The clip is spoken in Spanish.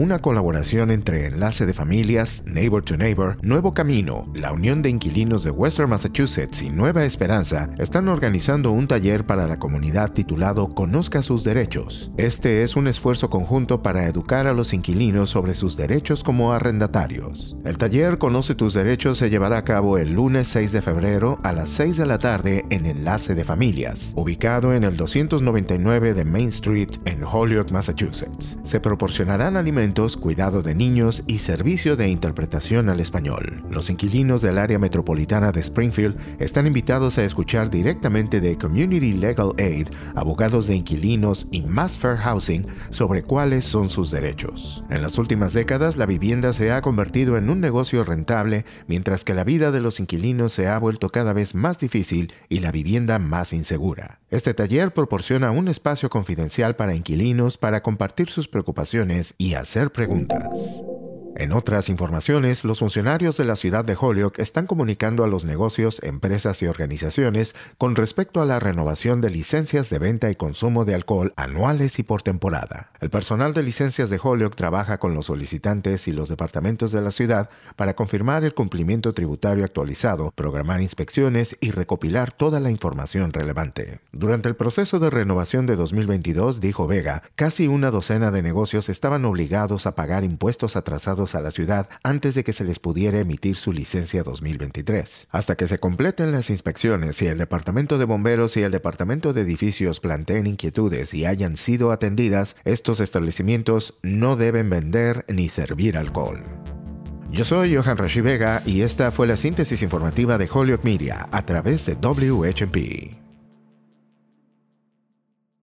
una colaboración entre Enlace de Familias, Neighbor to Neighbor, Nuevo Camino, la Unión de Inquilinos de Western Massachusetts y Nueva Esperanza están organizando un taller para la comunidad titulado Conozca sus derechos. Este es un esfuerzo conjunto para educar a los inquilinos sobre sus derechos como arrendatarios. El taller Conoce tus derechos se llevará a cabo el lunes 6 de febrero a las 6 de la tarde en Enlace de Familias, ubicado en el 299 de Main Street en Holyoke, Massachusetts. Se proporcionarán alimentos cuidado de niños y servicio de interpretación al español. Los inquilinos del área metropolitana de Springfield están invitados a escuchar directamente de Community Legal Aid, abogados de inquilinos y Mass Fair Housing sobre cuáles son sus derechos. En las últimas décadas, la vivienda se ha convertido en un negocio rentable, mientras que la vida de los inquilinos se ha vuelto cada vez más difícil y la vivienda más insegura. Este taller proporciona un espacio confidencial para inquilinos para compartir sus preocupaciones y hacer preguntas. En otras informaciones, los funcionarios de la ciudad de Holyoke están comunicando a los negocios, empresas y organizaciones con respecto a la renovación de licencias de venta y consumo de alcohol anuales y por temporada. El personal de licencias de Holyoke trabaja con los solicitantes y los departamentos de la ciudad para confirmar el cumplimiento tributario actualizado, programar inspecciones y recopilar toda la información relevante. Durante el proceso de renovación de 2022, dijo Vega, casi una docena de negocios estaban obligados a pagar impuestos atrasados a la ciudad antes de que se les pudiera emitir su licencia 2023. Hasta que se completen las inspecciones y el Departamento de Bomberos y el Departamento de Edificios planteen inquietudes y hayan sido atendidas, estos establecimientos no deben vender ni servir alcohol. Yo soy Johan Rashi Vega y esta fue la síntesis informativa de Holyoke Media a través de WHP.